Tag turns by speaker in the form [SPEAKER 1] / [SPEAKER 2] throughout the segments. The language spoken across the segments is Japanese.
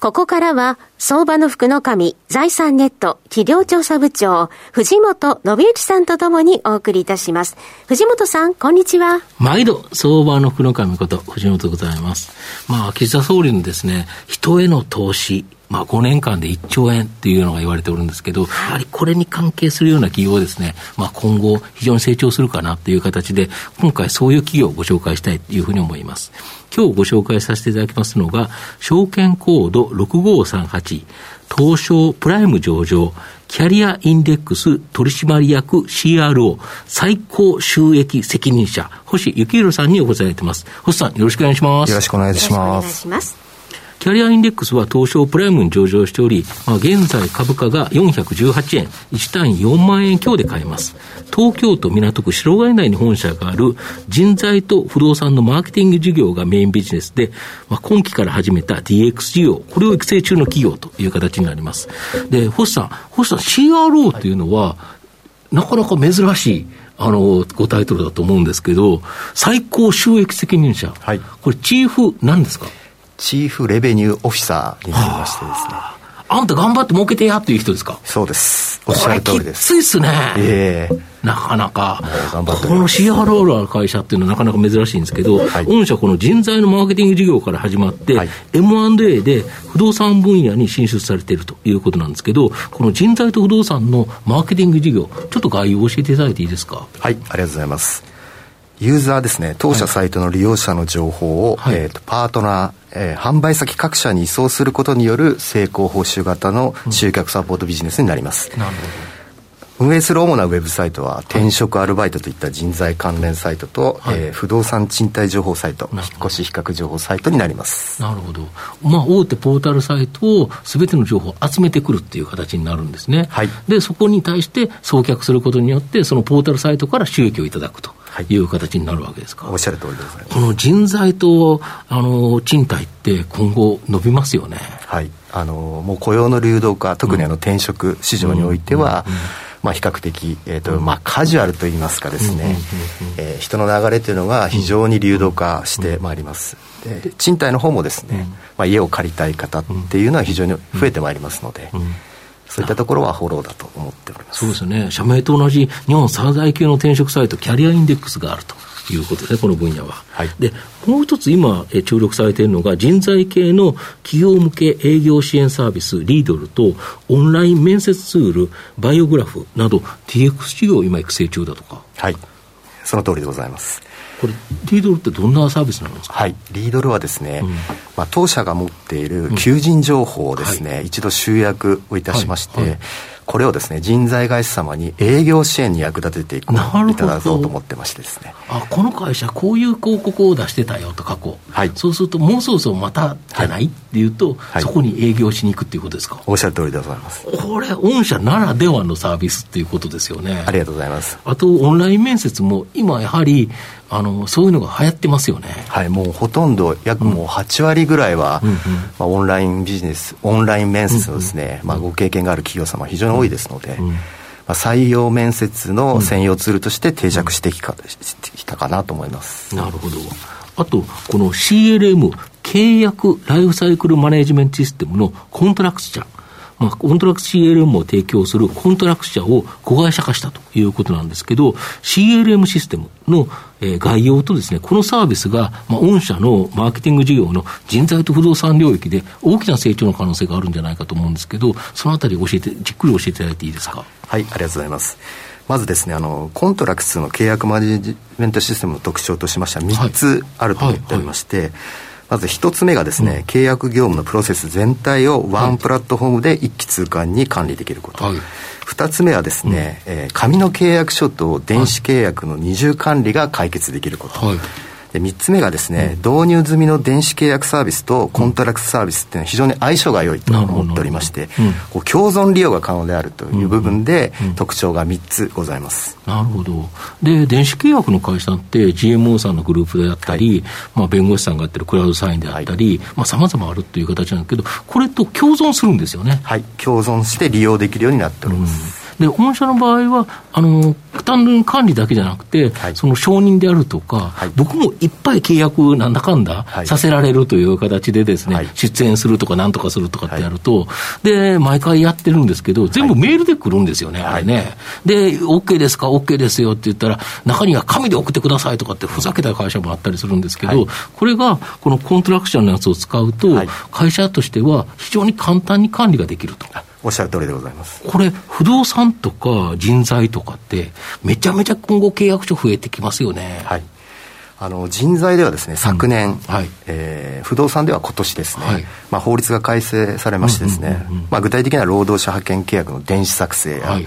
[SPEAKER 1] ここからは、相場の福の神、財産ネット、企業調査部長、藤本信之さんとともにお送りいたします。藤本さん、こんにちは。
[SPEAKER 2] 毎度、相場の福の神こと、藤本でございます。まあ、岸田総理のですね、人への投資、まあ、5年間で1兆円っていうのが言われておるんですけど、やはりこれに関係するような企業ですね、まあ、今後、非常に成長するかなっていう形で、今回そういう企業をご紹介したいというふうに思います。今日ご紹介させていただきますのが、証券コード6538、東証プライム上場、キャリアインデックス取締役 CRO 最高収益責任者、星幸宏さんにお答えいただいてます。星さん、よろしくお願いします。
[SPEAKER 3] よろしくお願いします。
[SPEAKER 2] キャリアインデックスは東証プライムに上場しており、まあ、現在株価が418円、1単位4万円強で買えます。東京都港区白金内に本社がある人材と不動産のマーケティング事業がメインビジネスで、まあ、今期から始めた DX 事業、これを育成中の企業という形になります。で、星さん、星さん CRO っていうのは、なかなか珍しい。あの、ごタイトルだと思うんですけど、最高収益責任者。はい。これ、チーフ、何ですか？
[SPEAKER 3] チーフレベニューオフィサーになりましてですね。
[SPEAKER 2] あんた頑張って儲けてやっていう人ですか？
[SPEAKER 3] そうです。おっしゃる通りです。
[SPEAKER 2] きついっすね。ええー、なかなか。この CRO の会社っていうのはなかなか珍しいんですけど、はい、御社この人材のマーケティング事業から始まって、はい、M&A で不動産分野に進出されているということなんですけど、この人材と不動産のマーケティング事業、ちょっと概要を教えていただいていいですか？
[SPEAKER 3] はい、ありがとうございます。ユーザーですね、当社サイトの利用者の情報を、はい、えーと、パートナー、えー、販売先各社に移送することによる成功報酬型の集客サポートビジネスになります。うん、なるほど。運営する主なウェブサイトは転職アルバイトといった人材関連サイトと、はい、えー、不動産賃貸情報サイト引っ越し比較情報サイトになります。
[SPEAKER 2] なるほど、まあ、大手ポータルサイトをすべての情報を集めてくるっていう形になるんですね、はい、でそこに対して送客することによってそのポータルサイトから収益をいただくという形になるわけですか、
[SPEAKER 3] はい、おっしゃる通りでございます。
[SPEAKER 2] この人材とあの賃貸って今後伸びますよね。
[SPEAKER 3] はい。あのもう雇用の流動化特にあの転職市場においては、うんうんうんまあ、比較的、えーとまあ、カジュアルといいますかですね、えー、人の流れというのが非常に流動化してまいります。で賃貸の方もですね、まあ、家を借りたい方っていうのは非常に増えてまいりますので。そういったところはフォローだと思っております
[SPEAKER 2] そうですね、社名と同じ日本最大級の転職サイト、キャリアインデックスがあると。いうことですね、この分野は。はい、で、もう一つ今、え注力されているのが、人材系の企業向け営業支援サービス、リードルと、オンライン面接ツール、バイオグラフなど、DX 事業を今、育成中だとか。
[SPEAKER 3] はい、その通りでございます。
[SPEAKER 2] これ、リードルってどんなサービスなんですか、
[SPEAKER 3] はい、リードルはですね、うん、まあ、当社が持っている求人情報をですね、うんはい、一度集約をいたしまして、はい。はいこれをですね人材会社様に営業支援に役立てていくいただこうと思ってましてですね。
[SPEAKER 2] あこの会社こういう広告を出してたよと過去、はい、そうするともうそろそろまたじゃない、はい、っていうと、はい、そこに営業しに行くっていうことですか？
[SPEAKER 3] おっしゃる通りでございます。
[SPEAKER 2] これ御社ならではのサービスっていうことですよね。
[SPEAKER 3] ありがとうございます。
[SPEAKER 2] あとオンライン面接も今やはりあのそういうのが流行ってますよね。
[SPEAKER 3] はい、もうほとんど、約もう8割ぐらいは、うんまあ、オンラインビジネス、オンライン面接のですね、まあ、ご経験がある企業様、非常に多いですので、まあ、採用面接の専用ツールとして定着してきか,、きたかなと思います。
[SPEAKER 2] なるほど。あと、この CLM、契約ライフサイクルマネジメントシステムのコントラクチャー。まあ、コントラクト CLM を提供するコントラクチャを子会社化したということなんですけど、CLM システムの、えー、概要とですね、このサービスが、まあ、御社のマーケティング事業の人材と不動産領域で大きな成長の可能性があるんじゃないかと思うんですけど、そのあたり教えて、じっくり教えていただいていいですか？
[SPEAKER 3] はい、ありがとうございます。まずですね、あの、コントラクトの契約マネジメントシステムの特徴としましては3つあると思っておりまして、はいはいはいまず一つ目がですね、うん、契約業務のプロセス全体をワンプラットフォームで一気通貫に管理できること。はい、二つ目はですね、うん、えー、紙の契約書と電子契約の二重管理が解決できること。はい、で3つ目がですね、導入済みの電子契約サービスとコントラクトサービスっていうのは非常に相性が良いと思っておりまして、こう共存利用が可能であるという部分で、特徴が3つございます。
[SPEAKER 2] なるほど。で、電子契約の会社って GMO さんのグループであったり、はい、まあ、弁護士さんがやってるクラウドサインであったり、まあ、様々あるという形なんだけど、これと共存するんですよね。
[SPEAKER 3] はい、共存して利用できるようになっております。
[SPEAKER 2] で、御社の場合は、あの、単純に管理だけじゃなくて、はい、その承認であるとか、はい、僕もいっぱい契約なんだかんださせられるという形でですね、はい、出演するとかなんとかするとかってやると、で、毎回やってるんですけど、全部メールで来るんですよね、あれね。で、OK ですか、OK ですよって言ったら、中には紙で送ってくださいとかってふざけた会社もあったりするんですけど、これが、このコントラクションのやつを使うと、会社としては非常に簡単に管理ができると。
[SPEAKER 3] おっしゃる通りでございます
[SPEAKER 2] これ、不動産とか人材とかって、めちゃめちゃ今後、契約書増えてきますよね。
[SPEAKER 3] はいあの人材ではですね昨年、うんはい、えー、不動産では今年ですね、はい、まあ、法律が改正されましてですね、まあ、具体的な労働者派遣契約の電子作成や、はい、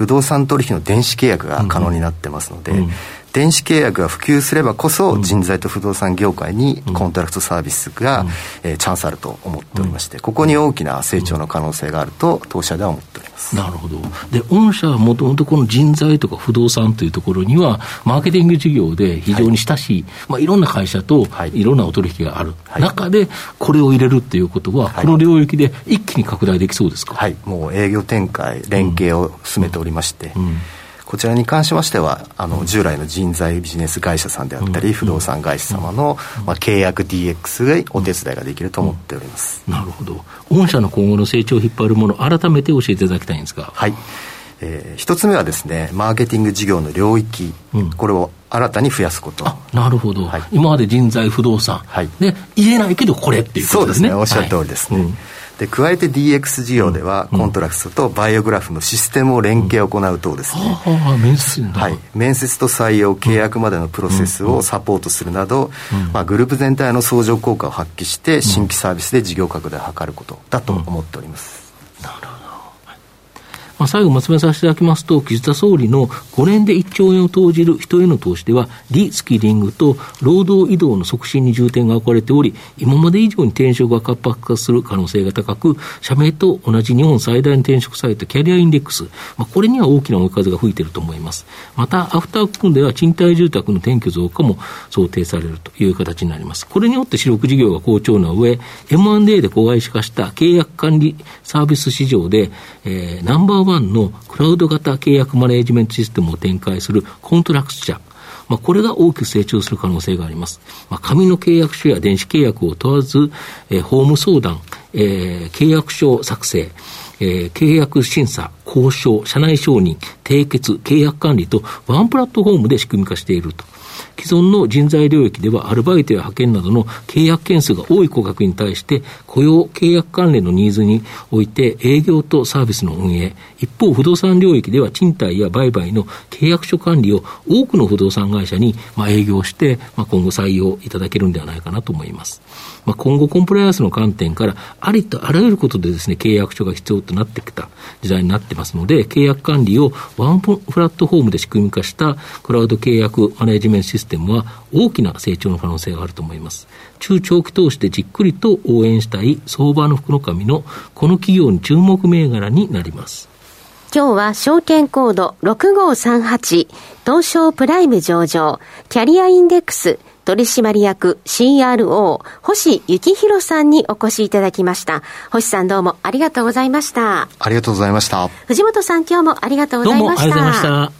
[SPEAKER 3] 不動産取引の電子契約が可能になってますので、うんうん。電子契約が普及すればこそ、人材と不動産業界にコントラクトサービスが、えー、チャンスあると思っておりまして、ここに大きな成長の可能性があると、当社では思っております
[SPEAKER 2] なるほど、で御社はもともとこの人材とか不動産というところには、マーケティング事業で非常に親しい、はい。まあ、いろんな会社とい。ろんなお取引がある中で、これを入れるっていうことは、この領域で一気に拡大できそうですか？
[SPEAKER 3] はい、もう営業展開、連携を進めておりまして、うんうんこちらに関しましてはあの従来の人材ビジネス会社さんであったり、不動産会社様の、まあ、契約 DX でお手伝いができると思っております、
[SPEAKER 2] なるほど。御社の今後の成長を引っ張るもの改めて教えていただきたいんですが。
[SPEAKER 3] はい。えー、一つ目はですねマーケティング事業の領域、うん、これを新たに増やすこと。
[SPEAKER 2] なるほど、はい、今まで人材不動産、はい、で言えないけどこれっていうことですね。
[SPEAKER 3] そうですね。おっしゃる通りですね、はい。うんで加えて DX 事業では、コントラクトとバイオグラフのシステムを連携を行うとですね、面接はい、面接と採用契約までのプロセスをサポートするなど、まあ、グループ全体の相乗効果を発揮して新規サービスで事業拡大を図ることだと思っております、なるほど
[SPEAKER 2] まあ、最後まとめさせていただきますと、岸田総理の5年で1兆円を投じる人への投資では、リスキリングと労働移動の促進に重点が置かれており、今まで以上に転職が活発化する可能性が高く、社名と同じ日本最大の転職サイト、キャリアインデックス、まあ、これには大きな追い風が吹いていると思います。また、アフターコンでは賃貸住宅の転居増加も想定されるという形になります。これによって主力事業が好調な上、M&A で子会社化した契約管理サービス市場で、えー、ナンバーワンのクラウド型契約マネジメントシステムを展開するコントラクチャまあ、これが大きく成長する可能性があります。まあ、紙の契約書や電子契約を問わず、えー、法務相談、えー、契約書作成、えー、契約審査、交渉、社内承認、締結、契約管理とワンプラットフォームで仕組み化していると。既存の人材領域ではアルバイトや派遣などの契約件数が多い顧客に対して雇用契約関連のニーズにおいて営業とサービスの運営、一方不動産領域では賃貸や売買の契約書管理を多くの不動産会社にま営業して、ま、今後採用いただけるんではないかなと思います。ま、今後コンプライアンスの観点からありとあらゆることでですね、契約書が必要となってきた時代になってますので、契約管理をワンプラットフォームで仕組み化したクラウド契約マネジメントシステムは大きな成長の可能性があると思います。中長期投資でじっくりと応援したい相場の福の神のこの企業に注目銘柄になります。
[SPEAKER 1] 今日は証券コード6538東証プライム上場キャリアインデックス取締役 CRO 星幸宏さんにお越しいただきました。星さんどうもありがとうございました。
[SPEAKER 3] ありがとうございました。
[SPEAKER 1] 藤本さん今日もありがとうございました。どうもありがとうございました。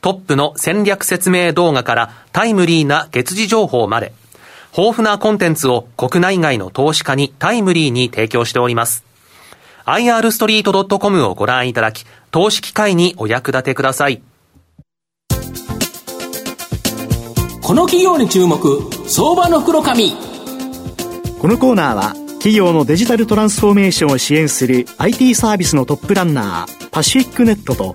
[SPEAKER 4] トップの戦略説明動画からタイムリーな月次情報まで、豊富なコンテンツを国内外の投資家にタイムリーに提供しております。irstreet.com をご覧いただき、投資機会にお役立てください。
[SPEAKER 5] この企業に注目、相場の袋紙。
[SPEAKER 6] このコーナーは企業のデジタルトランスフォーメーションを支援する IT サービスのトップランナーパシフィックネットと